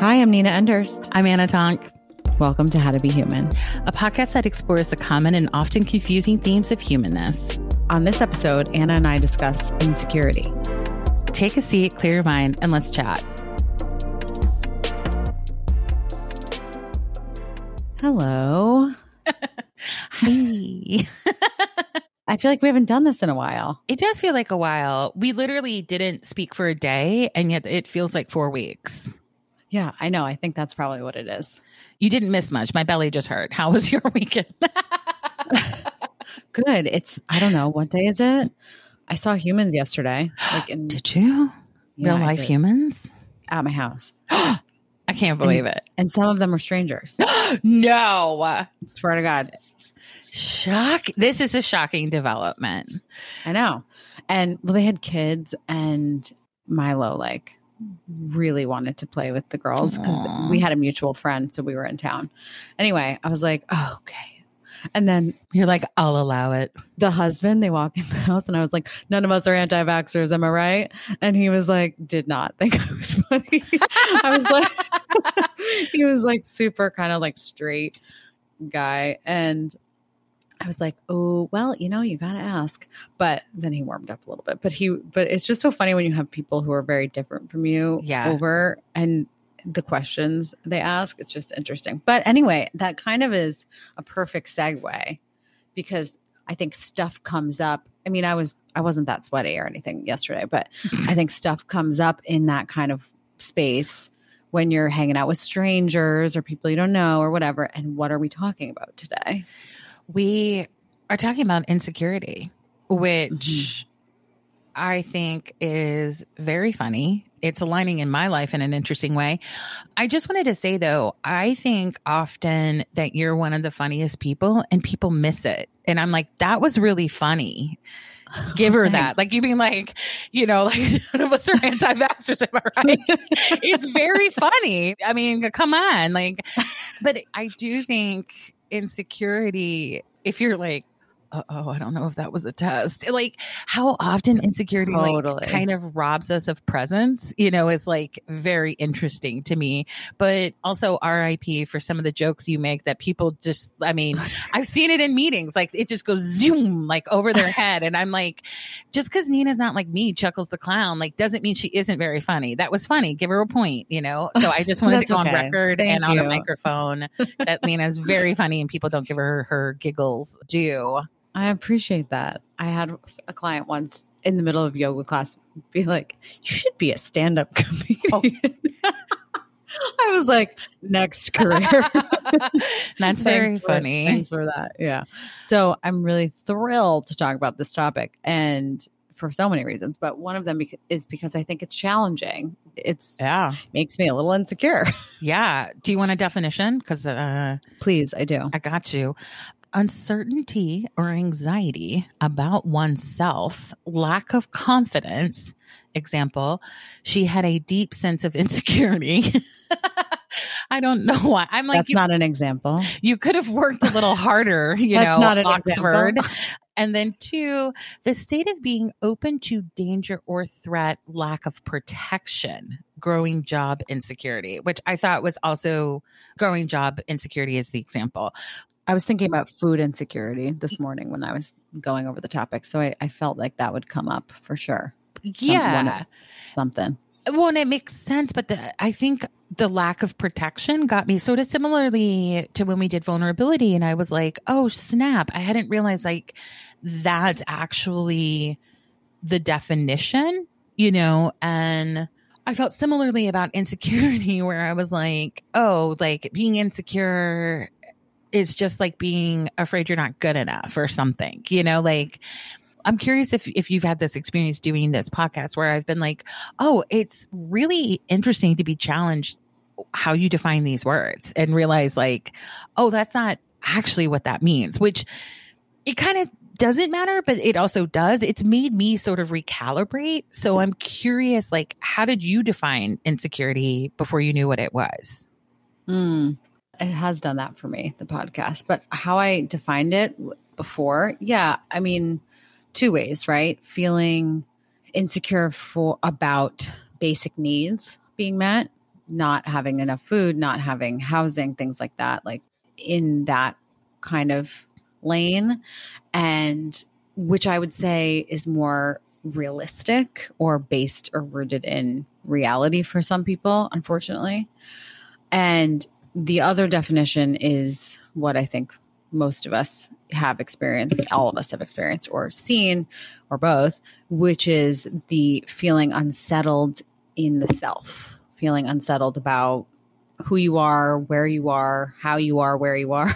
Hi, I'm Nina Enderst. I'm Anna Tonk. Welcome to How to Be Human, a podcast that explores the common and often confusing themes of humanness. On this episode, Anna and I discuss insecurity. Take a seat, clear your mind, and let's chat. Hello. Hi. I feel like we haven't done this in a while. It does feel like a while. We literally didn't speak for a day, and yet it feels like four weeks. Yeah, I know. I think that's probably what it is. You didn't miss much. My belly just hurt. How was your weekend? Good. It's, I don't know, what day is it? I saw humans yesterday. Like in, Did you? Yeah, Real life humans? At my house. I can't believe and, it. And some of them were strangers. no. Swear to God. Shock. This is a shocking development. I know. And well, they had kids, and Milo, like, really wanted to play with the girls because we had a mutual friend. So we were in town. Anyway, I was like, oh, okay. And then you're like, I'll allow it. The husband, they walk in the house, and I was like, none of us are anti vaxxers. Am I right? And he was like, did not think I was funny. I was like, he was like super kind of like straight guy. And I was like, oh, well, you know, you got to ask. But then he warmed up a little bit. But he, but it's just so funny when you have people who are very different from you yeah. over and the questions they ask. It's just interesting. But anyway, that kind of is a perfect segue because I think stuff comes up. I mean, I was, I wasn't that sweaty or anything yesterday, but I think stuff comes up in that kind of space when you're hanging out with strangers or people you don't know or whatever. And what are we talking about today? We are talking about insecurity, which mm-hmm. I think is very funny. It's aligning in my life in an interesting way. I just wanted to say though, I think often that you're one of the funniest people and people miss it. And I'm like, that was really funny. Give her that. Like you being like, you know, like none of us are anti-vaxxers, am I right? it's very funny. I mean, come on. Like, but I do think insecurity, if you're like, oh, I don't know if that was a test. Like how often insecurity totally. like, kind of robs us of presence, you know, is like very interesting to me. But also RIP for some of the jokes you make that people just, I mean, I've seen it in meetings, like it just goes zoom like over their head. And I'm like, just because Nina's not like me, Chuckles the clown, like doesn't mean she isn't very funny. That was funny. Give her a point, you know? So I just wanted to go okay. on record Thank and you. on a microphone that Nina's very funny and people don't give her her giggles due. I appreciate that. I had a client once in the middle of yoga class be like, "You should be a stand-up comedian." Oh. I was like, "Next career." That's very for, funny. Thanks for that. Yeah. So I'm really thrilled to talk about this topic, and for so many reasons. But one of them is because I think it's challenging. It's yeah makes me a little insecure. Yeah. Do you want a definition? Because uh, please, I do. I got you uncertainty or anxiety about oneself, lack of confidence. Example, she had a deep sense of insecurity. I don't know why. I'm like, that's you, not an example. You could have worked a little harder, you that's know, not an Oxford. And then two, the state of being open to danger or threat, lack of protection, growing job insecurity, which I thought was also growing job insecurity is the example. I was thinking about food insecurity this morning when I was going over the topic. So I, I felt like that would come up for sure. Yeah. Something. Well, and it makes sense, but the, I think the lack of protection got me sort of similarly to when we did vulnerability. And I was like, oh, snap. I hadn't realized like that's actually the definition, you know, and I felt similarly about insecurity where I was like, oh, like being insecure is just like being afraid you're not good enough or something, you know, like I'm curious if if you've had this experience doing this podcast where I've been like, "Oh, it's really interesting to be challenged how you define these words and realize like, oh, that's not actually what that means." Which it kind of doesn't matter, but it also does. It's made me sort of recalibrate. So I'm curious like how did you define insecurity before you knew what it was? Hmm it has done that for me, the podcast. But how I defined it before, yeah, I mean, two ways, right? Feeling insecure for about basic needs being met. not having enough food, not having housing, things like that, like in that kind of lane. And which I would say is more realistic or based or rooted in reality for some people, unfortunately. And the other definition is what I think most of us have experienced, all of us have experienced or seen, or both, which is the feeling unsettled in the self, feeling unsettled about who you are, where you are, how you are, where you are,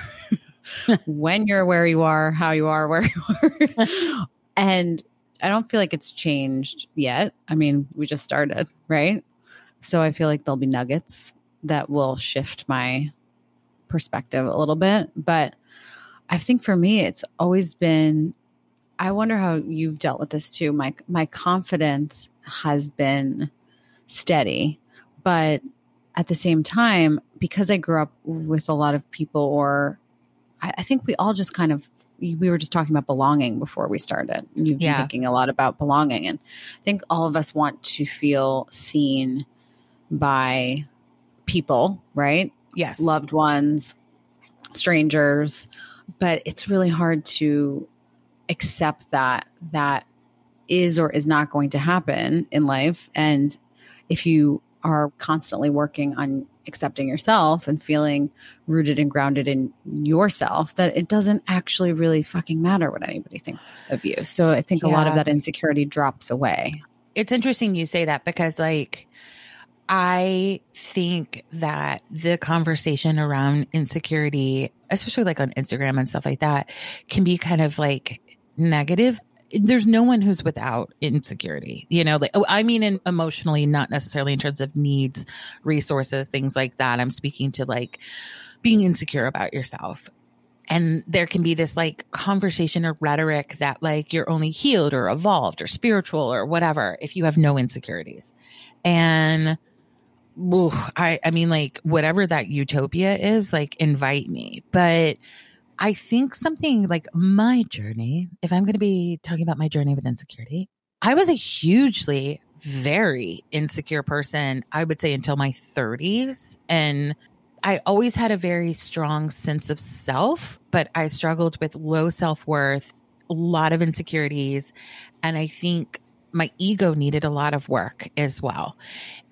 when you're where you are, how you are, where you are. and I don't feel like it's changed yet. I mean, we just started, right? So I feel like there'll be nuggets that will shift my perspective a little bit. But I think for me, it's always been. I wonder how you've dealt with this too. My my confidence has been steady, but at the same time, because I grew up with a lot of people, or I, I think we all just kind of we were just talking about belonging before we started. You've Yeah. been thinking a lot about belonging, and I think all of us want to feel seen by people, right? Yes. Loved ones, strangers, but it's really hard to accept that that is or is not going to happen in life. And if you are constantly working on accepting yourself and feeling rooted and grounded in yourself, that it doesn't actually really fucking matter what anybody thinks of you. So I think a lot of that insecurity drops away. it's interesting you say that because like I think that the conversation around insecurity, especially like on Instagram and stuff like that, can be kind of like negative. There's no one who's without insecurity, you know, like, oh, I mean, in emotionally, not necessarily in terms of needs, resources, things like that. I'm speaking to like being insecure about yourself. And there can be this like conversation or rhetoric that like you're only healed or evolved or spiritual or whatever if you have no insecurities. And ooh, I, I mean, like whatever that utopia is, like invite me. But I think something like my journey, if I'm going to be talking about my journey with insecurity, I was a hugely, very insecure person, I would say until my 30s. And I always had a very strong sense of self, but I struggled with low self worth, a lot of insecurities. And I think my ego needed a lot of work as well.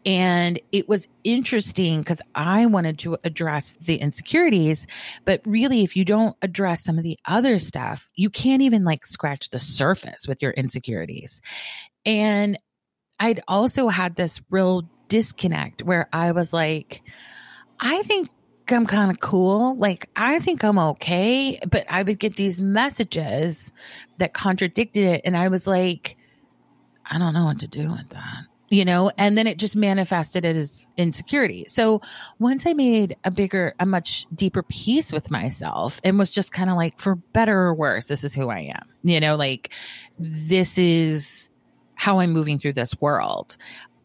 And it was interesting because I wanted to address the insecurities, but really, if you don't address some of the other stuff, you can't even like scratch the surface with your insecurities. And I'd also had this real disconnect where I was like, I think I'm kind of cool. Like, I think I'm okay. But I would get these messages that contradicted it. And I was like, I don't know what to do with that. You know, and then it just manifested as insecurity. So once I made a bigger, a much deeper peace with myself and was just kind of like, for better or worse, this is who I am. You know, like this is how I'm moving through this world.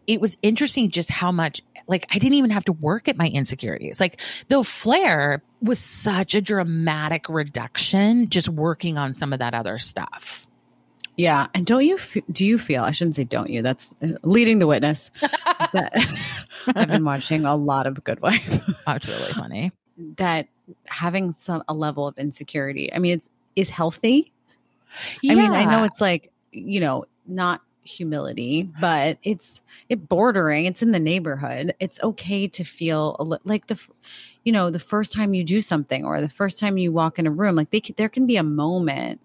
It was interesting just how much, like, I didn't even have to work at my insecurities. Like, the flare was such a dramatic reduction just working on some of that other stuff. Yeah. And don't you, do you feel, I shouldn't say don't you, that's uh, leading the witness. that I've been watching a lot of Good Wife. That's really funny. that having some, a level of insecurity, I mean, it's, is healthy. I mean, I know it's like, you know, not humility, but it's it bordering. It's in the neighborhood. It's okay to feel a li- like the, f- you know, the first time you do something or the first time you walk in a room, like they there can be a moment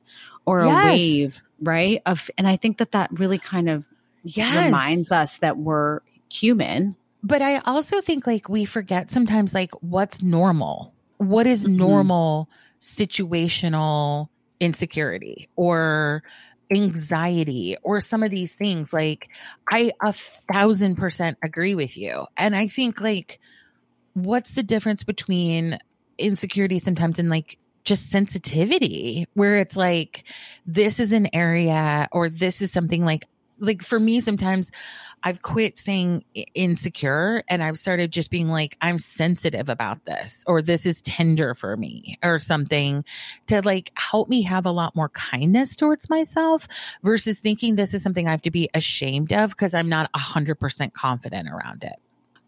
or Yes. a wave, right? Of and I think that that really kind of Yes. reminds us that we're human. But I also think like we forget sometimes like what's normal. What is Mhm. normal situational insecurity or anxiety or some of these things? Like I a thousand percent agree with you. And I think like what's the difference between insecurity sometimes and like just sensitivity where it's like this is an area or this is something like like for me sometimes I've quit saying insecure and I've started just being like, I'm sensitive about this, or this is tender for me, or something to like help me have a lot more kindness towards myself versus thinking this is something I have to be ashamed of because I'm not 100% confident around it.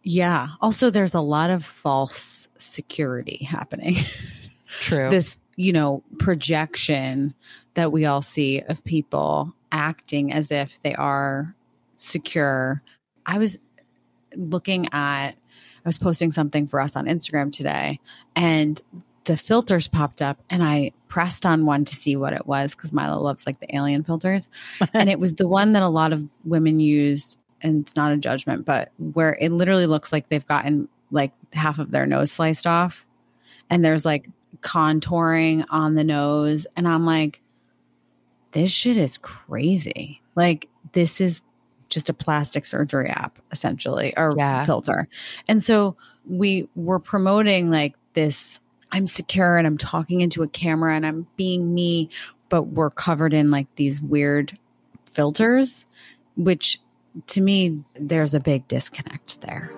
Yeah. Also, there's a lot of false security happening. True. this, you know, projection that we all see of people acting as if they are secure. I was looking at, I was posting something for us on Instagram today, and the filters popped up, and I pressed on one to see what it was because Milo loves like the alien filters. and it was the one that a lot of women use, and it's not a judgment, but where it literally looks like they've gotten like half of their nose sliced off, and there's like contouring on the nose. And I'm like, this shit is crazy. Like, this is just a plastic surgery app, essentially, or Yeah. filter. And so we were promoting like this I'm secure and I'm talking into a camera and I'm being me, but we're covered in like these weird filters, which to me, there's a big disconnect there.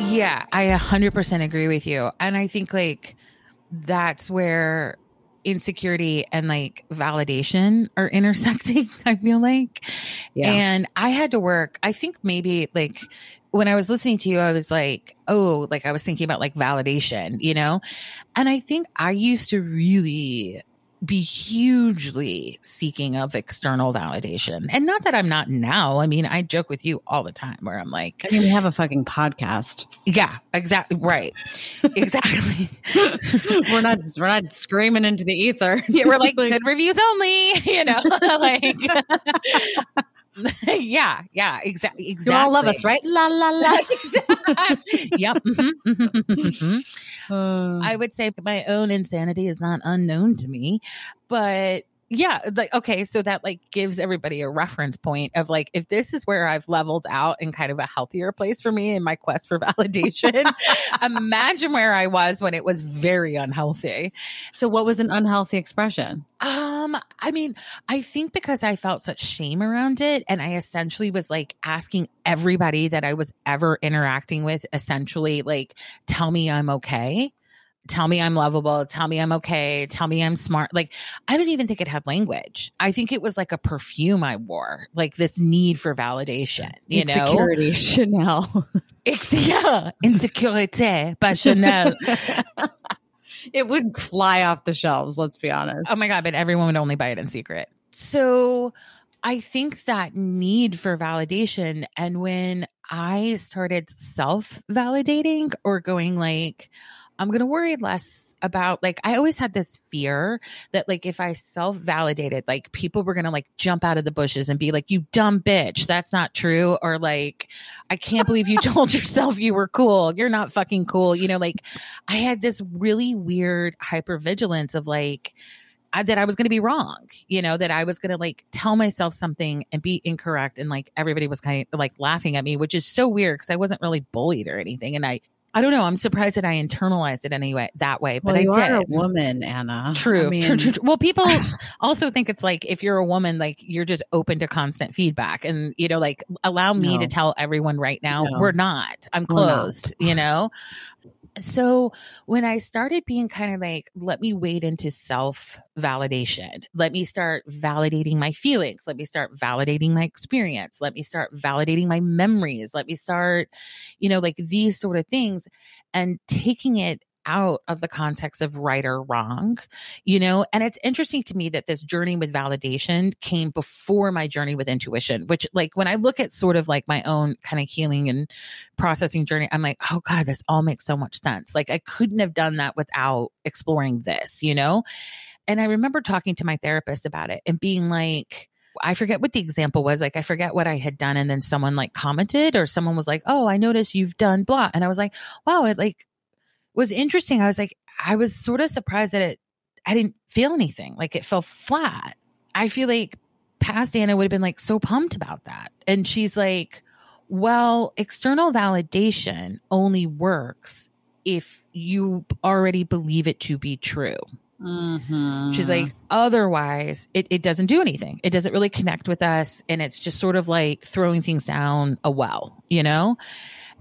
Yeah, I 100% agree with you. And I think like that's where insecurity and like validation are intersecting, I feel like. Yeah. And I had to work, I think maybe like when I was listening to you, I was like, oh, like I was thinking about like validation, you know? And I think I used to really be hugely seeking of external validation. And not that I'm not now. I mean, I joke with you all the time where I'm like, I mean, we have a fucking podcast. yeah, exactly. Right. exactly. we're not we're not screaming into the ether. Yeah, we're like good reviews only, you know, like yeah, yeah, exactly. you all love us, right? La la la. Yep. mhm, mhm, mhm. Uh, I would say my own insanity is not unknown to me, but yeah, like okay, so that like gives everybody a reference point of like if this is where I've leveled out in kind of a healthier place for me in my quest for validation, imagine where I was when it was very unhealthy. so, what was an unhealthy expression? Um, I mean, I think because I felt such shame around it, and I essentially was like asking everybody that I was ever interacting with, essentially, like, tell me I'm okay. Tell me I'm lovable. Tell me I'm okay. Tell me I'm smart. Like, I don't even think it had language. I think it was like a perfume I wore, like this need for validation, you know? Insecurity, Chanel. It's, yeah. Insecurity by Chanel. it would fly off the shelves. Let's be honest. Oh my God, but everyone would only buy it in secret. So I think that need for validation, and when I started self validating or going like, I'm going to worry less about like I always had this fear that like if I self validated like people were going to like jump out of the bushes and be like you dumb bitch that's not true or like I can't believe you told yourself you were cool you're not fucking cool you know like I had this really weird hypervigilance of like I, that I was going to be wrong, you know, that I was going to like tell myself something and be incorrect. And like everybody was kind of like laughing at me, which is so weird because I wasn't really bullied or anything. And I, I don't know. I'm surprised that I internalized it anyway that way, but well, you I are a woman, Anna. True, I mean, true, true, true. Well, people also think it's like if you're a woman, like you're just open to constant feedback, and you know, like allow me No. to tell everyone right now, No. we're not. I'm We're not. closed. You know. So when I started being kind of like, let me wade into self validation. Let me start validating my feelings. Let me start validating my experience. Let me start validating my memories. Let me start, you know, like these sort of things and taking it out of the context of right or wrong, you know? And it's interesting to me that this journey with validation came before my journey with intuition, which, like, when I look at sort of like my own kind of healing and processing journey, I'm like, oh God, this all makes so much sense. Like, I couldn't have done that without exploring this, you know? And I remember talking to my therapist about it and being like, I forget what the example was. Like, I forget what I had done. And then someone like commented, or someone was like, Oh, I noticed you've done blah. And I was like, Wow, it like was interesting. I was like, I was sort of surprised that it, I didn't feel anything. Like, it felt flat. I feel like past Anna would have been like so pumped about that. And she's like, Well, external validation only works if you already believe it to be true. mhm. She's like, otherwise, it, it doesn't do anything. It doesn't really connect with us. And it's just sort of like throwing things down a well, you know?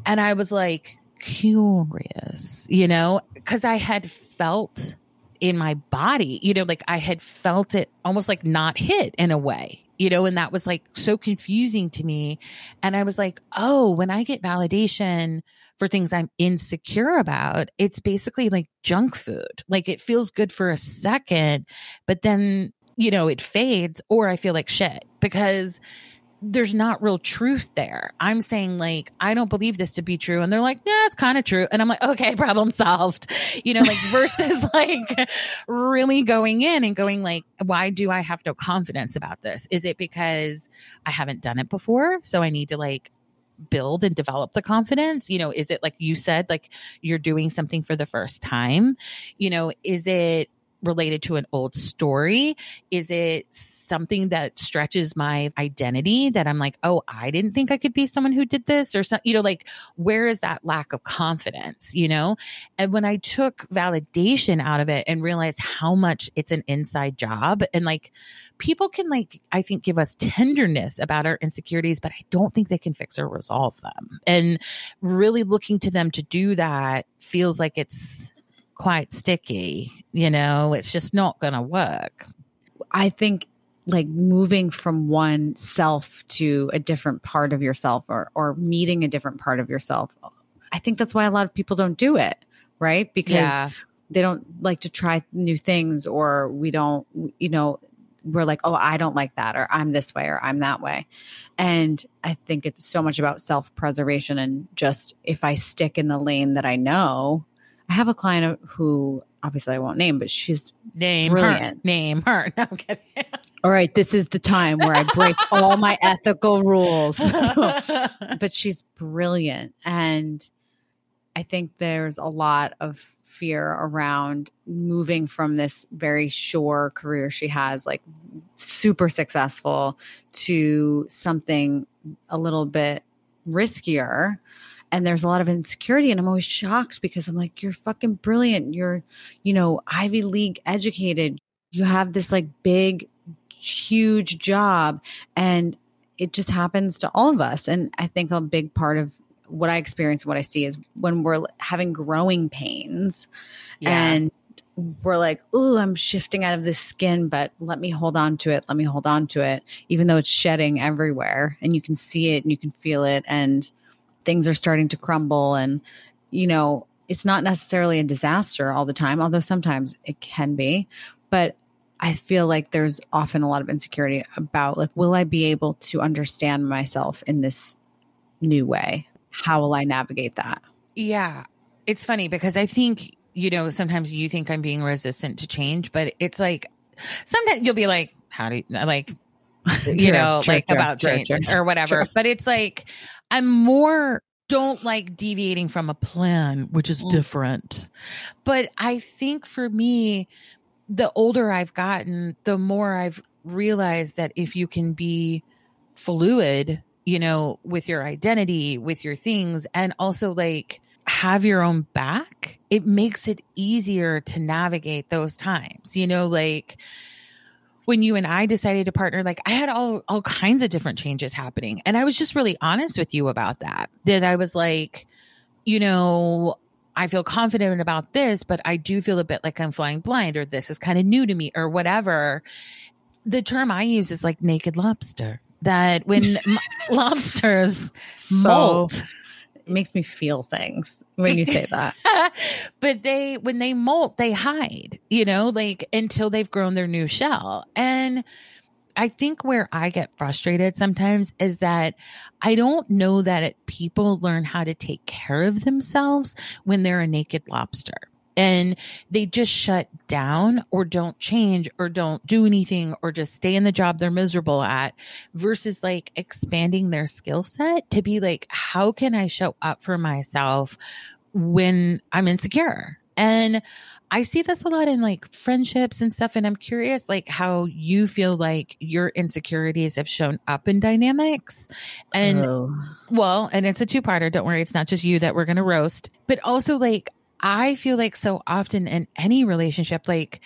And I was like, curious, you know, because I had felt in my body. You know, like I had felt it almost like not hit in a way, you know, and that was like so confusing to me. And I was like, oh, when I get validation for things I'm insecure about, it's basically like junk food. Like it feels good for a second, but then, you know, it fades or I feel like shit because there's not real truth there. I'm saying like, I don't believe this to be true. And they're like, yeah, it's kind of true. And I'm like, okay, problem solved. You know, like versus like really going in and going like, why do I have no confidence about this? Is it because I haven't done it before? So I need to like build and develop the confidence? You know, is it like you said, like you're doing something for the first time? You know, is it related to an old story? Is it something that stretches my identity that I'm like, oh, I didn't think I could be someone who did this or something, you know, like where is that lack of confidence, you know? And when I took validation out of it and realized how much it's an inside job and like people can like, I think give us tenderness about our insecurities, but I don't think they can fix or resolve them. And really looking to them to do that feels like it's, quite sticky. You know, it's just not going to work. I think like moving from one self to a different part of yourself or or meeting a different part of yourself. I think that's why a lot of people don't do it, right? Because yeah. they don't like to try new things or we don't you know we're like, oh, I don't like that, or I'm this way, or I'm that way. And I think it's so much about self preservation and just if I stick in the lane that I know, I have a client who obviously I won't name, but she's name brilliant. Her. Name her. No, I'm kidding. All right, this is the time where I break all my ethical rules. but she's brilliant. And I think there's a lot of fear around moving from this very sure career she has, like super successful, to something a little bit riskier and there's a lot of insecurity and i'm always shocked because i'm like you're fucking brilliant you're you know ivy league educated you have this like big huge job and it just happens to all of us and i think a big part of what i experience what i see is when we're having growing pains yeah. and we're like, oh, I'm shifting out of this skin, but let me hold on to it. Let me hold on to it, even though it's shedding everywhere and you can see it and you can feel it. And things are starting to crumble and you know it's not necessarily a disaster all the time although sometimes it can be. But i feel like there's often a lot of insecurity about like will i be able to understand myself in this new way? How will i navigate that? Yeah. It's funny because i think you know sometimes you think i'm being resistant to change but it's like sometimes you'll be like how do you like you true, know true, like true, about change or whatever. But it's like I'm more don't like deviating from a plan, which is mm. different. But I think for me, the older I've gotten, the more I've realized that if you can be fluid, you know, with your identity, with your things, and also like have your own back, it makes it easier to navigate those times, you know, like when you and I decided to partner, like I had all all kinds of different changes happening. And I was just really honest with you about that. That I was like, you know, I feel confident about this, but I do feel a bit like I'm flying blind or this is kind of new to me or whatever. The term I use is like naked lobster. That when lobsters so, molt, it makes me feel things when you say that. but they, when they molt, they hide, you know, like until they've grown their new shell. And I think where I get frustrated sometimes is that I don't know that it, people learn how to take care of themselves when they're a naked lobster and they just shut down or don't change or don't do anything or just stay in the job they're miserable at versus like expanding their skill set to be like, how can I show up for myself when I'm insecure? And I see this a lot in like friendships and stuff. And I'm curious, like, how you feel like your insecurities have shown up in dynamics. And oh. well, and it's a two parter. Don't worry. It's not just you that we're going to roast, but also like, I feel like so often in any relationship, like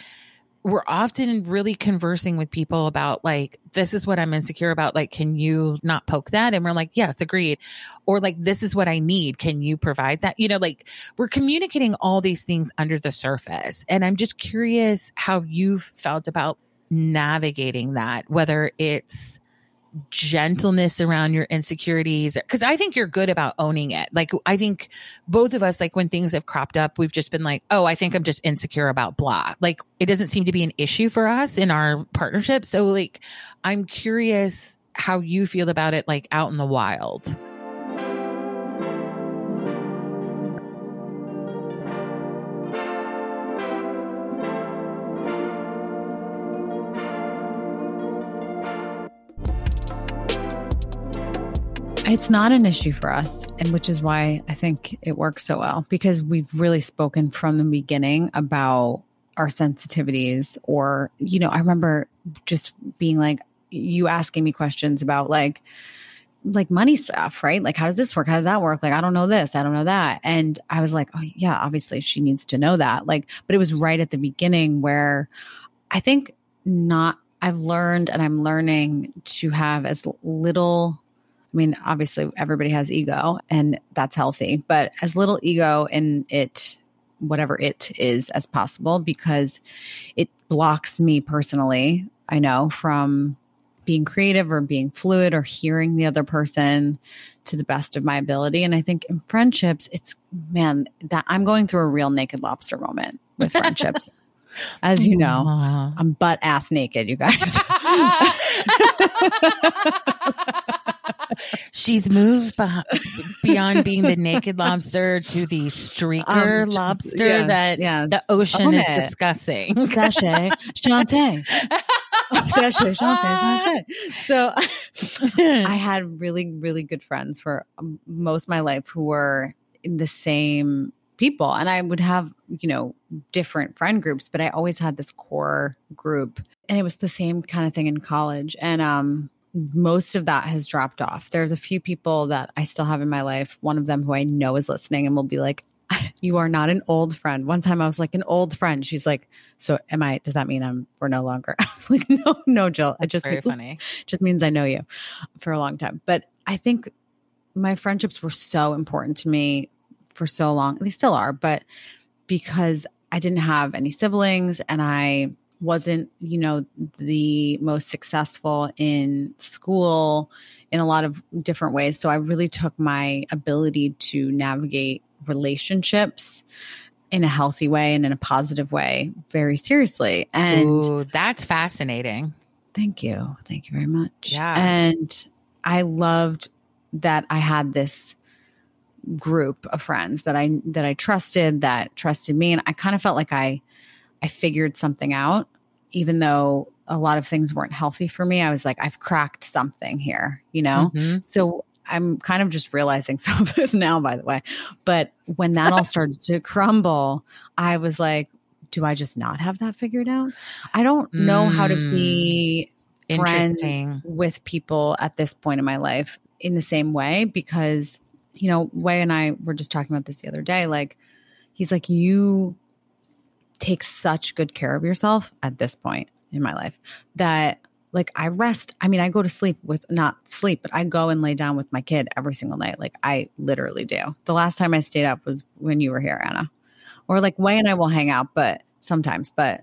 we're often really conversing with people about like this is what i'm insecure about like can you not poke that? And we're like yes agreed. Or like this is what i need can you provide that? You know like we're communicating all these things under the surface. And i'm just curious how you've felt about navigating that whether it's gentleness around your insecurities because i think you're good about owning it. Like i think both of us like when things have cropped up we've just been like oh i think i'm just insecure about blah. Like it doesn't seem to be an issue for us in our partnership. So like i'm curious how you feel about it like out in the wild It's not an issue for us, and which is why I think it works so well because we've really spoken from the beginning about our sensitivities. Or, you know, I remember just being like, you asking me questions about like, like money stuff, right? Like, how does this work? How does that work? Like, I don't know this, I don't know that. And I was like, oh, yeah, obviously she needs to know that. Like, but it was right at the beginning where I think not, I've learned and I'm learning to have as little I mean, obviously everybody has ego and that's healthy, but as little ego in it, whatever it is, as possible, because it blocks me personally, I know, from being creative or being fluid or hearing the other person to the best of my ability. And I think in friendships, it's man, that I'm going through a real naked lobster moment with friendships. As you know, Aww. I'm butt ass naked, you guys. She's moved beyond being the naked lobster to the streaker um, lobster yeah, that yeah. the ocean is discussing. Sashay, Shantay. Sashay, Shantay, So I had really, really good friends for um, most of my life who were in the same people and I would have, you know, different friend groups, but I always had this core group and it was the same kind of thing in college. And um most of that has dropped off. There's a few people that I still have in my life. One of them who I know is listening and will be like, "You are not an old friend." One time I was like, "An old friend." She's like, "So am I? Does that mean I'm we're no longer?" like, "No, no, Jill. That's it just very funny. Just means I know you for a long time." But I think my friendships were so important to me for so long. They still are, but because I didn't have any siblings and I wasn't, you know, the most successful in school in a lot of different ways. So I really took my ability to navigate relationships in a healthy way and in a positive way very seriously. And Ooh, that's fascinating. Thank you. Thank you very much. Yeah. And I loved that I had this group of friends that I that I trusted that trusted me and I kind of felt like I I figured something out even though a lot of things weren't healthy for me, I was like, I've cracked something here, you know? Mm-hmm. So I'm kind of just realizing some of this now, by the way. But when that all started to crumble, I was like, do I just not have that figured out? I don't know mm. how to be mm. friends with people at this point in my life in the same way because, you know, Way and I were just talking about this the other day. Like, he's like, you take such good care of yourself at this point in my life that like I rest. I mean, I go to sleep with not sleep, but I go and lay down with my kid every single night. Like I literally do. The last time I stayed up was when you were here, Anna. Or like Way and I will hang out, but sometimes, but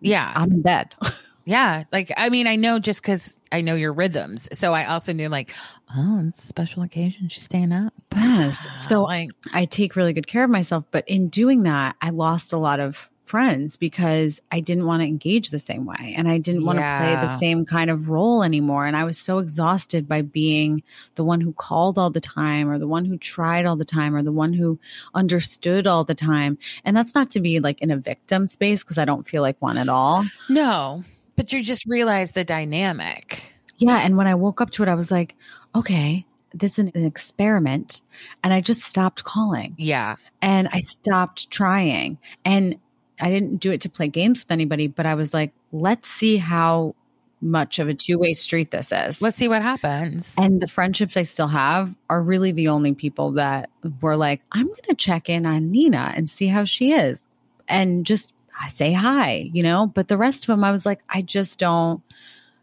yeah, I'm in bed. yeah. Like, I mean, I know just because I know your rhythms. So I also knew like, oh, it's a special occasion. She's staying up. Yes. So like, I take really good care of myself. But in doing that, I lost a lot of friends because I didn't want to engage the same way and I didn't want yeah. to play the same kind of role anymore. And I was so exhausted by being the one who called all the time or the one who tried all the time or the one who understood all the time. And that's not to be like in a victim space because I don't feel like one at all. No, but you just realize the dynamic. Yeah. And when I woke up to it, I was like, okay, this is an experiment and I just stopped calling. Yeah. And I stopped trying. And I didn't do it to play games with anybody, but I was like, let's see how much of a two way street this is. Let's see what happens. And the friendships I still have are really the only people that were like, I'm going to check in on Nina and see how she is and just say hi, you know, but the rest of them, I was like, I just don't.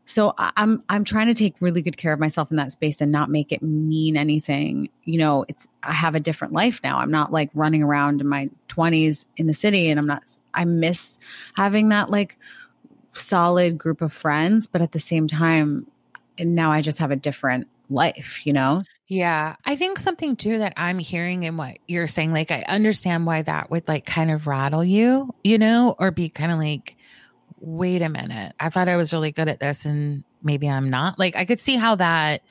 So I'm I'm trying to take really good care of myself in that space and not make it mean anything. You know, it's I have a different life now. I'm not like running around in my 20s in the city and I'm not I miss having that like solid group of friends, but at the same time now I just have a different life, you know? Yeah. I think something too that I'm hearing in what you're saying, like, I understand why that would like kind of rattle you, you know, or be kind of like, wait a minute, I thought I was really good at this and maybe I'm not. Like, I could see how that,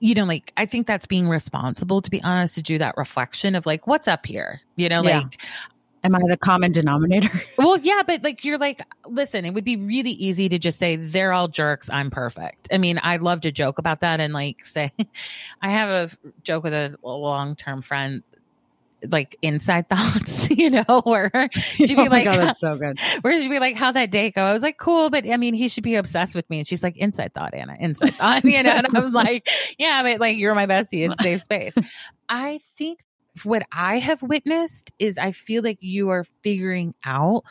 you know, like, I think that's being responsible, to be honest, to do that reflection of like, what's up here? You know, yeah. like, Am I the common denominator? well, yeah, but like you're like, listen, it would be really easy to just say they're all jerks. I'm perfect. I mean, I love to joke about that and like say, I have a joke with a long term friend like inside thoughts, you know, where she'd be oh like, God, that's so good. Where she'd be like, how'd that day go? I was like, cool, but I mean, he should be obsessed with me. And she's like, inside thought, Anna, inside thought, you know, and I was like, yeah, but like, you're my bestie. in safe space. I think what I have witnessed is I feel like you are figuring out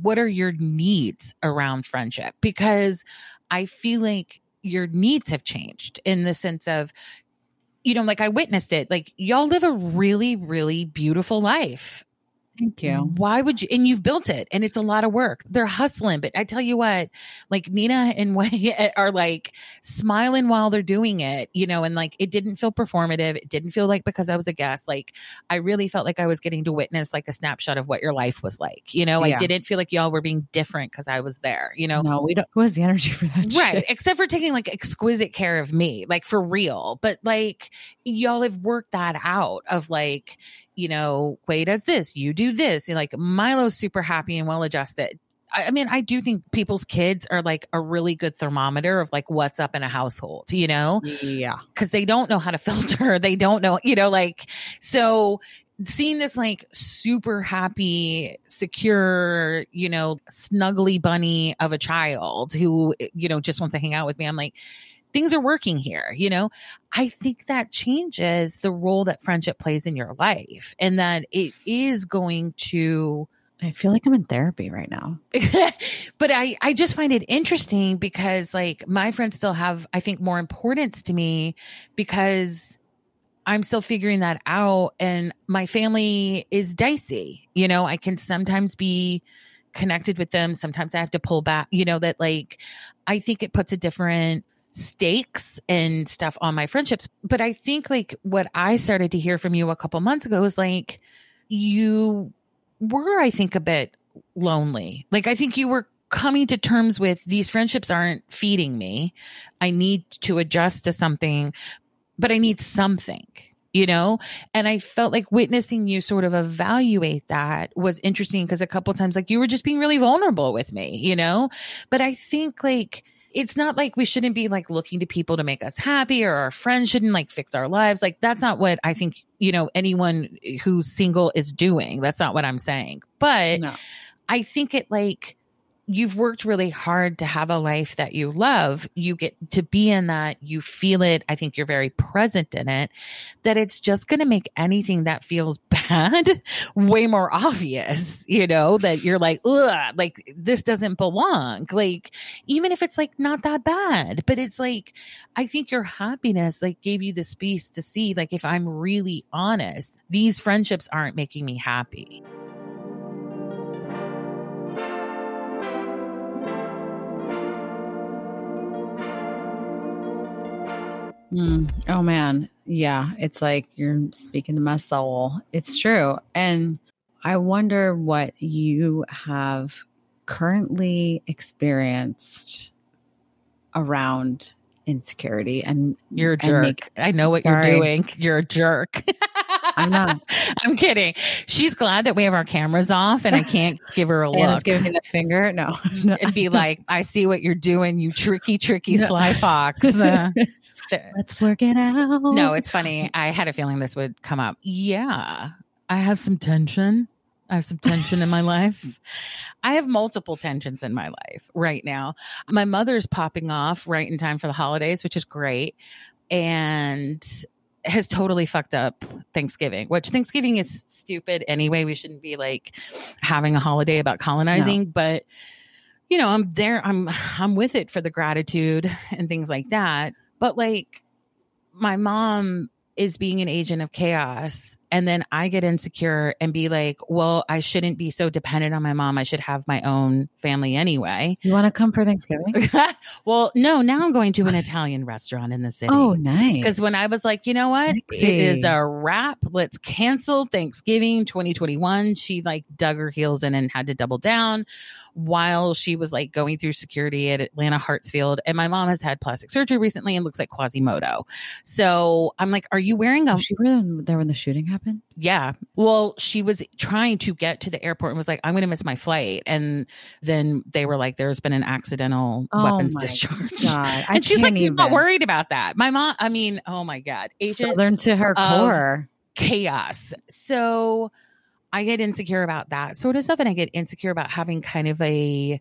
what are your needs around friendship because I feel like your needs have changed in the sense of you know like I witnessed it like y'all live a really really beautiful life Thank you. Why would you? And you've built it, and it's a lot of work. They're hustling, but I tell you what, like Nina and Way are like smiling while they're doing it, you know, and like it didn't feel performative. It didn't feel like because I was a guest. Like I really felt like I was getting to witness like a snapshot of what your life was like. You know, yeah. I didn't feel like y'all were being different because I was there. You know, no, we don't. Who has the energy for that? Right, shit? except for taking like exquisite care of me, like for real. But like y'all have worked that out of like you know, Quay does this, you do this. Like Milo's super happy and well adjusted. I, I mean, I do think people's kids are like a really good thermometer of like what's up in a household, you know? Yeah. Cause they don't know how to filter. They don't know, you know, like, so seeing this like super happy, secure, you know, snuggly bunny of a child who, you know, just wants to hang out with me, I'm like, things are working here, you know? I think that changes the role that friendship plays in your life and that it is going to I feel like I'm in therapy right now. but I, I just find it interesting because like my friends still have, I think, more importance to me because I'm still figuring that out and my family is dicey. You know, I can sometimes be connected with them. Sometimes I have to pull back, you know, that like I think it puts a different stakes and stuff on my friendships. But I think like what I started to hear from you a couple months ago was like you were, I think, a bit lonely. Like I think you were coming to terms with these friendships aren't feeding me. I need to adjust to something, but I need something you know and i felt like witnessing you sort of evaluate that was interesting because a couple times like you were just being really vulnerable with me you know but i think like it's not like we shouldn't be like looking to people to make us happy or our friends shouldn't like fix our lives. Like that's not what I think, you know, anyone who's single is doing. That's not what I'm saying. But no. I think it like you've worked really hard to have a life that you love. You get to be in that. You feel it. I think you're very present in it. That it's just going to make anything that feels bad way more obvious, you know, that you're like, ugh, like this doesn't belong. Like, even if it's like not that bad, but it's like, I think your happiness like gave you the space to see, like, if I'm really honest, these friendships aren't making me happy. Mm. Oh man. Yeah. It's like you're speaking to my soul. It's true. And I wonder what you have currently experienced around insecurity and you're a jerk. Make, I know what sorry. you're doing. You're a jerk. I'm not. I'm kidding. She's glad that we have our cameras off and I can't give her a look. Giving me the finger. No. no. It'd be like, I see what you're doing, you tricky, tricky sly fox. Uh, Let's work it out. No, it's funny. I had a feeling this would come up. Yeah. I have some tension. I have some tension in my life. I have multiple tensions in my life right now. My mother's popping off right in time for the holidays, which is great. And has totally fucked up Thanksgiving, which Thanksgiving is stupid anyway. We shouldn't be like having a holiday about colonizing, no. but you know, I'm there, I'm I'm with it for the gratitude and things like that. But like my mom is being an agent of chaos and then I get insecure and be like, well, I shouldn't be so dependent on my mom. I should have my own family anyway. You want to come for Thanksgiving? well, no, now I'm going to an Italian restaurant in the city. Oh, nice. Because when I was like, you know what? It is a wrap. Let's cancel Thanksgiving 2021. She like dug her heels in and had to double down while she was like going through security at Atlanta Hartsfield. And my mom has had plastic surgery recently and looks like Quasimodo. So I'm like, are you wearing a. Was she there when the shooting happened? Happen? Yeah. Well, she was trying to get to the airport and was like, I'm going to miss my flight. And then they were like, there's been an accidental oh weapons discharge. God. and she's like, you're not worried about that. My mom, I mean, oh my God. Agent Southern to her core. Chaos. So I get insecure about that sort of stuff. And I get insecure about having kind of a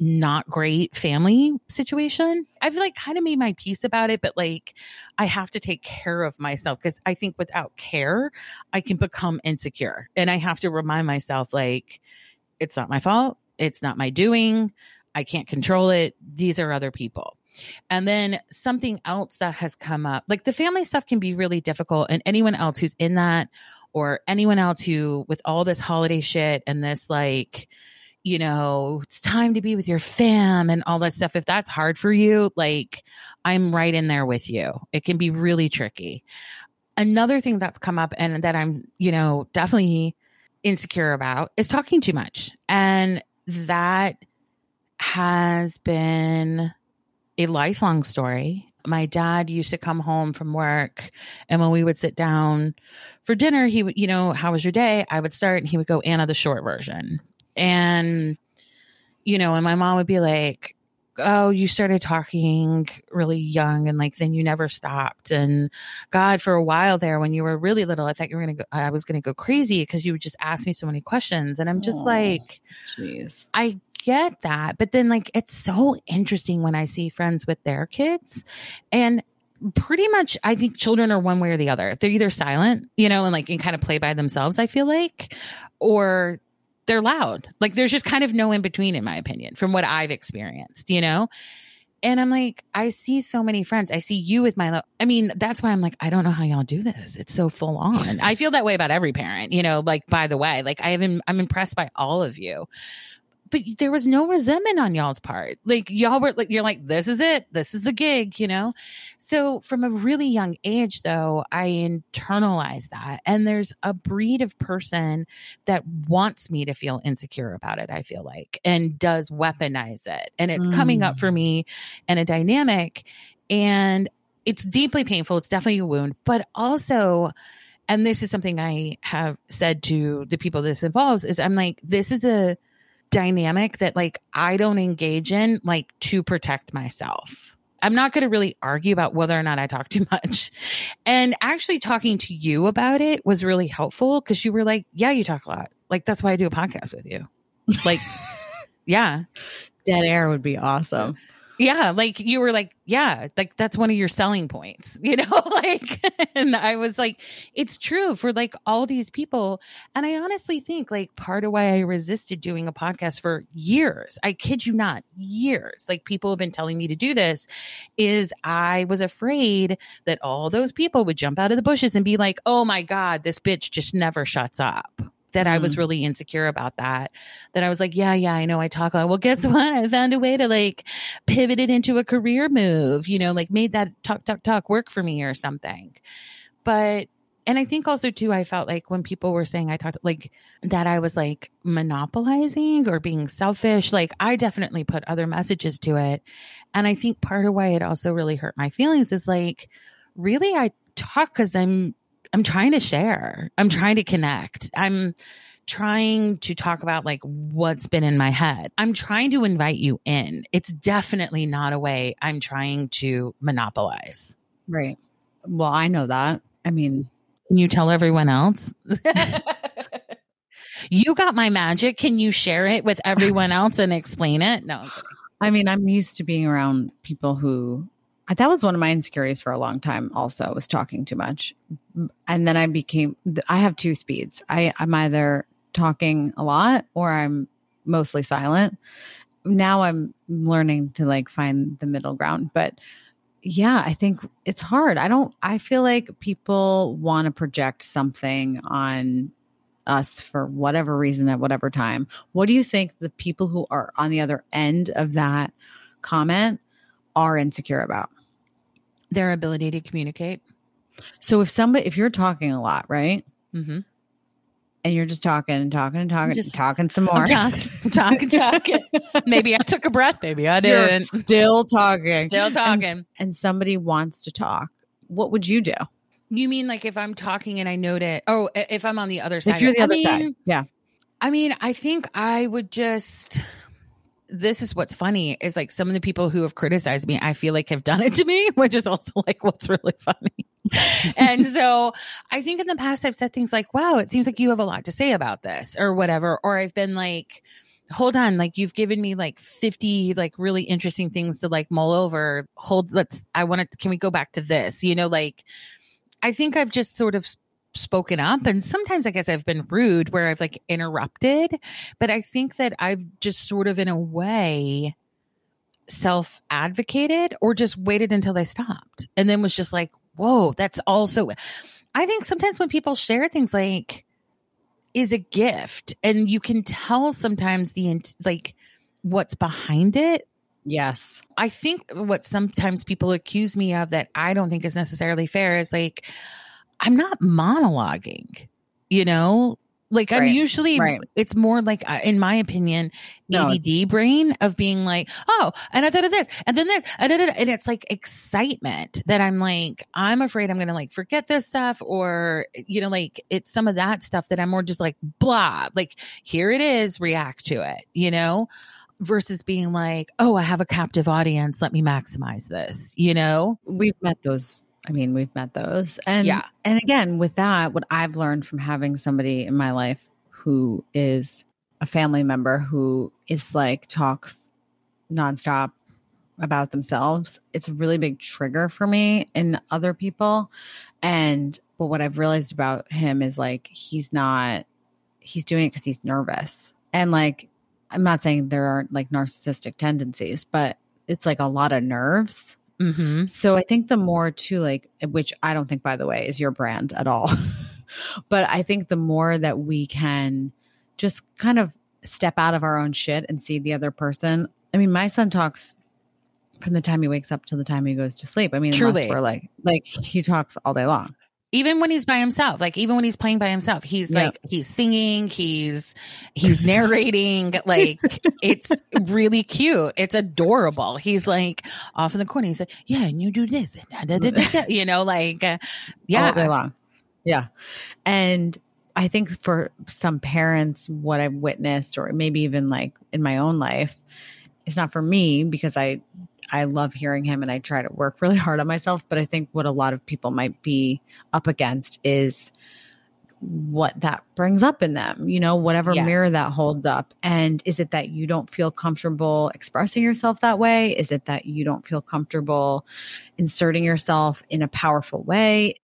not great family situation. I've like kind of made my peace about it, but like I have to take care of myself because I think without care, I can become insecure. And I have to remind myself, like, it's not my fault. It's not my doing. I can't control it. These are other people. And then something else that has come up, like the family stuff can be really difficult. And anyone else who's in that, or anyone else who, with all this holiday shit and this, like, you know, it's time to be with your fam and all that stuff. If that's hard for you, like I'm right in there with you. It can be really tricky. Another thing that's come up and that I'm, you know, definitely insecure about is talking too much. And that has been a lifelong story. My dad used to come home from work, and when we would sit down for dinner, he would, you know, how was your day? I would start, and he would go, Anna, the short version. And, you know, and my mom would be like, oh, you started talking really young and like then you never stopped. And God, for a while there when you were really little, I thought you were going to go, I was going to go crazy because you would just ask me so many questions. And I'm just oh, like, jeez, I get that. But then like, it's so interesting when I see friends with their kids and pretty much I think children are one way or the other. They're either silent, you know, and like and kind of play by themselves, I feel like, or they're loud. Like there's just kind of no in between, in my opinion, from what I've experienced, you know? And I'm like, I see so many friends. I see you with my, lo- I mean, that's why I'm like, I don't know how y'all do this. It's so full on. I feel that way about every parent, you know, like, by the way, like I have, I'm impressed by all of you but there was no resentment on y'all's part. Like y'all were like, you're like, this is it. This is the gig, you know? So from a really young age, though, I internalized that. And there's a breed of person that wants me to feel insecure about it, I feel like, and does weaponize it. And it's mm. coming up for mm. me in a dynamic. And it's deeply painful. It's definitely a wound, but also, and this is something I have said to the people this involves is I'm like, this is a, dynamic that like I don't engage in like to protect myself. I'm not going to really argue about whether or not I talk too much. And actually talking to you about it was really helpful because you were like, yeah, you talk a lot. Like that's why I do a podcast with you. Like, yeah. Dead air would be awesome. Yeah, like you were like, yeah, like that's one of your selling points, you know? like, and I was like, it's true for like all these people. And I honestly think like part of why I resisted doing a podcast for years, I kid you not, years, like people have been telling me to do this, is I was afraid that all those people would jump out of the bushes and be like, oh my God, this bitch just never shuts up that I was mm. really insecure about that. That I was like, yeah, yeah, I know I talk a lot. Well, guess what? I found a way to like pivot it into a career move, you know, like made that talk, talk, talk work for me or something. But and I think also too, I felt like when people were saying I talked like that, I was like monopolizing or being selfish. Like I definitely put other messages to it. And I think part of why it also really hurt my feelings is like, really, I talk because I'm I'm trying to share. I'm mm-hmm. trying to connect. I'm trying to talk about like what's been in my head. I'm trying to invite you in. It's definitely not a way I'm trying to monopolize. Right. Well, I know that. I mean, can you tell everyone else? you got my magic. Can you share it with everyone else and explain it? No. I mean, I'm used to being around people who that was one of my insecurities for a long time also was talking too much. And then i became i have two speeds. I i'm either talking a lot or i'm mostly silent. Now i'm learning to like find the middle ground. But yeah i think it's hard. I don't i feel like people want to project something on us for whatever reason at whatever time. What do you think the people who are on the other end of that comment are insecure about their ability to communicate. So if somebody, if you're talking a lot, right? Mm-hmm. And you're just talking and talking and talking, just talking some more. I'm talking, talking, talking. maybe I took a breath. Maybe I didn't. You're still talking. Still talking. And, and, somebody wants to talk. What would you do? You mean like if I'm talking and I note it? Oh, if I'm on the other side. If you're the I other mean, side. Yeah. I mean, I think I would just this is what's funny is like some of the people who have criticized me, I feel like have done it to me, which is also like what's really funny. and so I think in the past I've said things like, wow, it seems like you have a lot to say about this or whatever. Or I've been like, hold on, like you've given me like 50 like really interesting things to like mull over. Hold, let's, I want to, can we go back to this? You know, like I think I've just sort of spoken up. And sometimes i guess i've been rude where i've like interrupted. But i think that i've just sort of in a way self advocated or just waited until they stopped and then was just like whoa that's also i think sometimes when people share things like is a gift and you can tell sometimes the like what's behind it. Yes. I think what sometimes people accuse me of that i don't think is necessarily fair is like I'm not monologuing, you know? Like right. I'm usually, right. it's more like, uh, in my opinion, no, ADD brain of being like, oh, and I thought of this, and then this, and, and it's like excitement that I'm like, I'm afraid I'm gonna like forget this stuff, or you know, like it's some of that stuff that I'm more just like blah, like here it is, react to it, you know, versus being like, oh, I have a captive audience, let me maximize this, you know. We've met those I mean, we've met those. And yeah. and again, with that, what I've learned from having somebody in my life who is a family member who is like talks nonstop about themselves, it's a really big trigger for me in other people. And but what I've realized about him is like he's not he's doing it because he's nervous. And like I'm not saying there aren't like narcissistic tendencies, but it's like a lot of nerves Mm-hmm. So I think the more to like, which I don't think, by the way, is your brand at all. but I think the more that we can just kind of step out of our own shit and see the other person. I mean, my son talks from the time he wakes up to the time he goes to sleep. I mean, truly, we're like, like he talks all day long even when he's by himself like even when he's playing by himself he's yep. like he's singing he's he's narrating like it's really cute. It's adorable. He's like off in the corner. He's like yeah and you do this you know like uh, yeah. All day long. Yeah. And i think for some parents what i've witnessed or maybe even like in my own life it's not for me because i I love hearing him and I try to work really hard on myself. But I think what a lot of people might be up against is what that brings up in them, you know, whatever yes. mirror that holds up. And is it that you don't feel comfortable expressing yourself that way? Is it that you don't feel comfortable inserting yourself in a powerful way?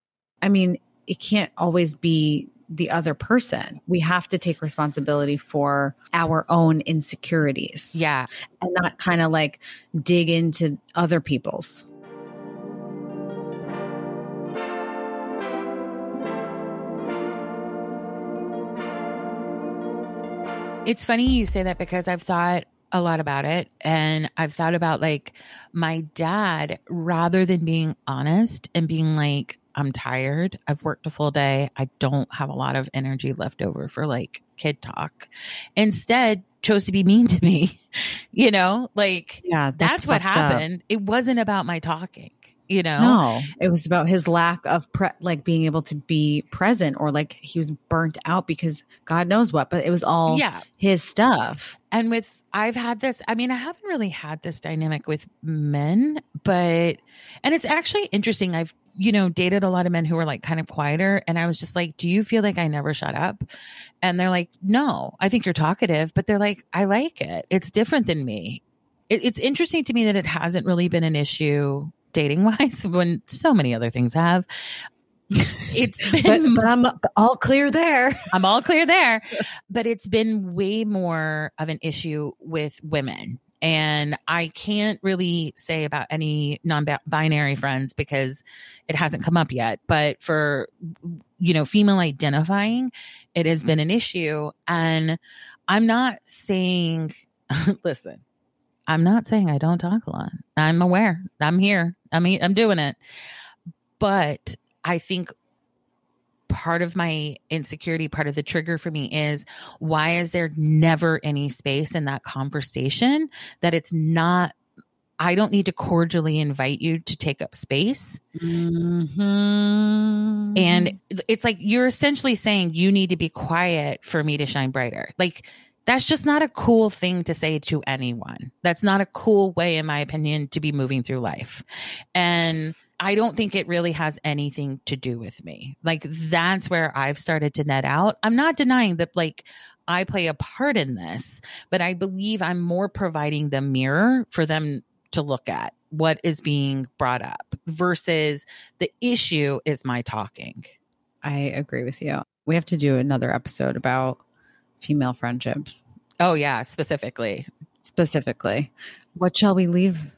I mean, it can't always be the other person. We have to take responsibility for our own insecurities. Yeah. And not kind of like dig into other people's. It's funny you say that because I've thought a lot about it and I've thought about like my dad rather than being honest and being like I'm tired. I've worked a full day. I don't have a lot of energy left over for like kid talk. Mm. Instead, chose to be mean to me. you know, like yeah, that's, that's what happened. Up. It wasn't about my talking. You know, no, it was about his lack of pre- like being able to be present, or like he was burnt out because God knows what. But it was all yeah his stuff. And with I've had this. I mean, I haven't really had this dynamic with men, but and it's actually interesting. I've you know, dated a lot of men who were like kind of quieter. And I was just like, do you feel like I never shut up? And they're like, no, I think you're talkative, but they're like, I like it. It's different than me. It, it's interesting to me that it hasn't really been an issue dating wise when so many other things have. It's been but I'm all clear there. I'm all clear there. But it's been way more of an issue with women. And I can't really say about any non binary friends because it hasn't come up yet. But for, you know, female identifying, it has been an issue. And I'm not saying, listen, I'm not saying I don't talk a lot. I'm aware. I'm here. I mean, I'm doing it. But I think part of my insecurity, part of the trigger for me is why is there never any space in that conversation that it's not I don't need to cordially invite you to take up space. Mm-hmm. And it's like you're essentially saying you need to be quiet for me to shine brighter. Like that's just not a cool thing to say to anyone. That's not a cool way, in my opinion, to be moving through life. And I don't think it really has anything to do with me. Like that's where I've started to net out. I'm not denying that like I play a part in this, but I believe I'm more providing the mirror for them to look at what is being brought up versus the issue is my talking. I agree with you. We have to do another episode about female friendships. Oh yeah, specifically. Specifically. What shall we leave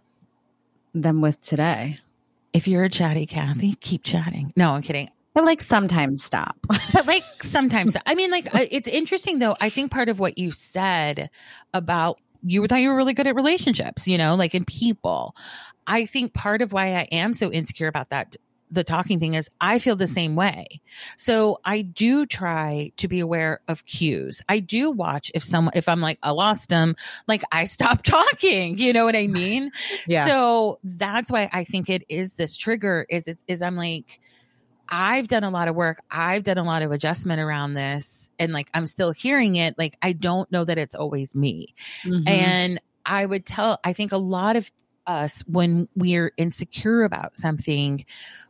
them with today? if you're a chatty Kathy, keep chatting. No, I'm kidding. But like sometimes stop. but like sometimes, I mean, like uh, it's interesting though. I think part of what you said about you thought you were really good at relationships, you know, like in people. I think part of why I am so insecure about that the talking thing is I feel the same way. So I do try to be aware of cues. I do watch if someone, if I'm like, I lost them, like I stop talking. You know what I mean? yeah. So that's why I think it is this trigger is, it's, is I'm like, I've done a lot of work. I've done a lot of adjustment around this and like I'm still hearing it. Like I don't know that it's always me. Mhm. And I would tell, I think a lot of us, when we're insecure about something,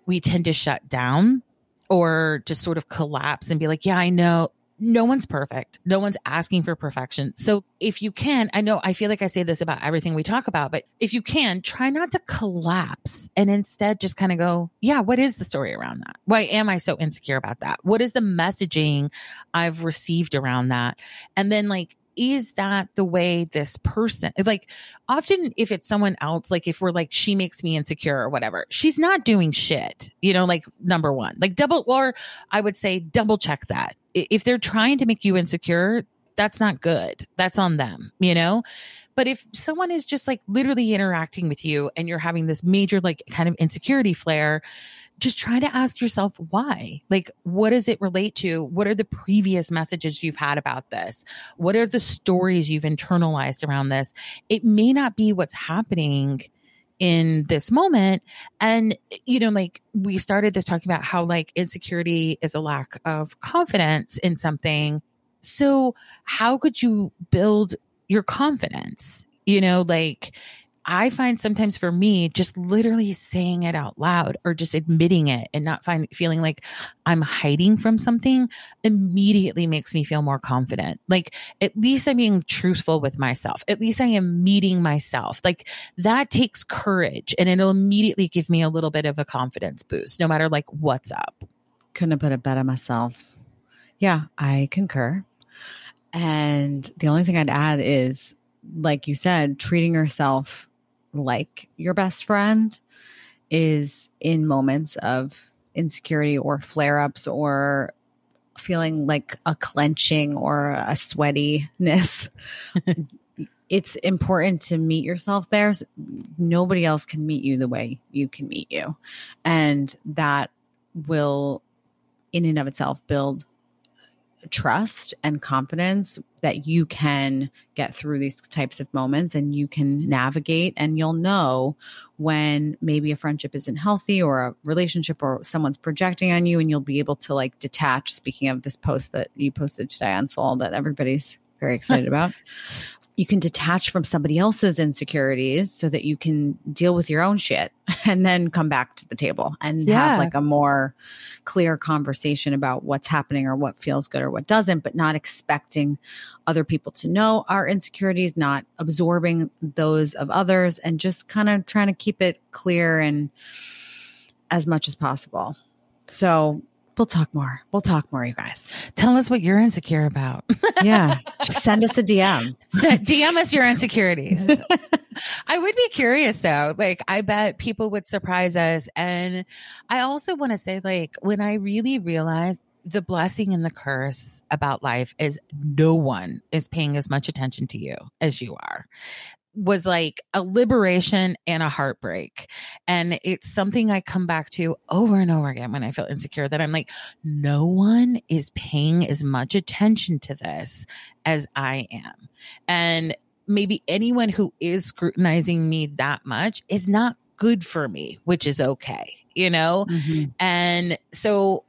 we tend to shut down or just sort of collapse and be like, yeah, I know. No one's perfect. No one's asking for perfection. So if you can, I know I feel like I say this about everything we talk about, but if you can, try not to collapse and instead just kind of go, yeah, what is the story around that? Why am I so insecure about that? What is the messaging I've received around that? And then like is that the way this person like often if it's someone else like if we're like she makes me insecure or whatever she's not doing shit you know like number one like double or i would say double check that. If they're trying to make you insecure that's not good. That's on them you know? But if someone is just like literally interacting with you and you're having this major like kind of insecurity flare just try to ask yourself why. Like, what does it relate to? What are the previous messages you've had about this? What are the stories you've internalized around this? It may not be what's happening in this moment. And, you know, like we started this talking about how like insecurity is a lack of confidence in something. So, how could you build your confidence? You know, like, I find sometimes for me, just literally saying it out loud or just admitting it and not find, feeling like I'm hiding from something immediately makes me feel more confident. Like at least I'm being truthful with myself. At least I am meeting myself. Like that takes courage and it'll immediately give me a little bit of a confidence boost, no matter like what's up. Couldn't have put it better myself. Yeah, I concur. And the only thing I'd add is, like you said, treating yourself like your best friend is in moments of insecurity or flare ups or feeling like a clenching or a sweatiness. it's important to meet yourself there. Nobody else can meet you the way you can meet you. And that will, in and of itself, build trust and confidence that you can get through these types of moments and you can navigate. And you'll know when maybe a friendship isn't healthy or a relationship or someone's projecting on you and you'll be able to like detach. Speaking of this post that you posted today on soul that everybody's very excited about you can detach from somebody else's insecurities so that you can deal with your own shit and then come back to the table and Yeah. have like a more clear conversation about what's happening or what feels good or what doesn't, but not expecting other people to know our insecurities, not absorbing those of others, and just kind of trying to keep it clear and as much as possible. So we'll talk more. We'll talk more, you guys. Tell us what you're insecure about. Yeah. Just send us a DM. Send- DM us your insecurities. I would be curious though. Like, I bet people would surprise us. And I also want to say, like, when I really realized the blessing and the curse about life is no one is paying as much attention to you as you are was like a liberation and a heartbreak. And it's something I come back to over and over again when I feel insecure that I'm like, no one is paying as much attention to this as I am. And maybe anyone who is scrutinizing me that much is not good for me, which is okay, you know? Mm-hmm. And so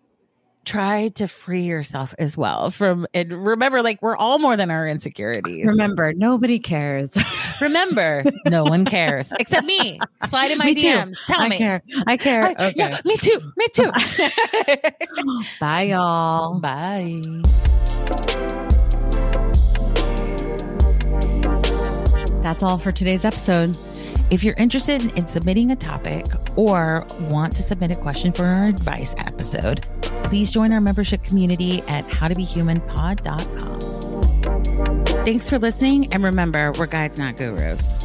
try to free yourself as well from and remember like we're all more than our insecurities. Remember, nobody cares. Remember, no one cares except me. Slide in my Me too. DMs. Tell I me. care. I care. I- okay. yeah, me too. Me too. Bye, y'all. Bye. That's all for today's episode. If you're interested in submitting a topic or want to submit a question for our advice episode, please join our membership community at howtobehumanpod.com. Thanks for listening, and remember, we're guides, not gurus.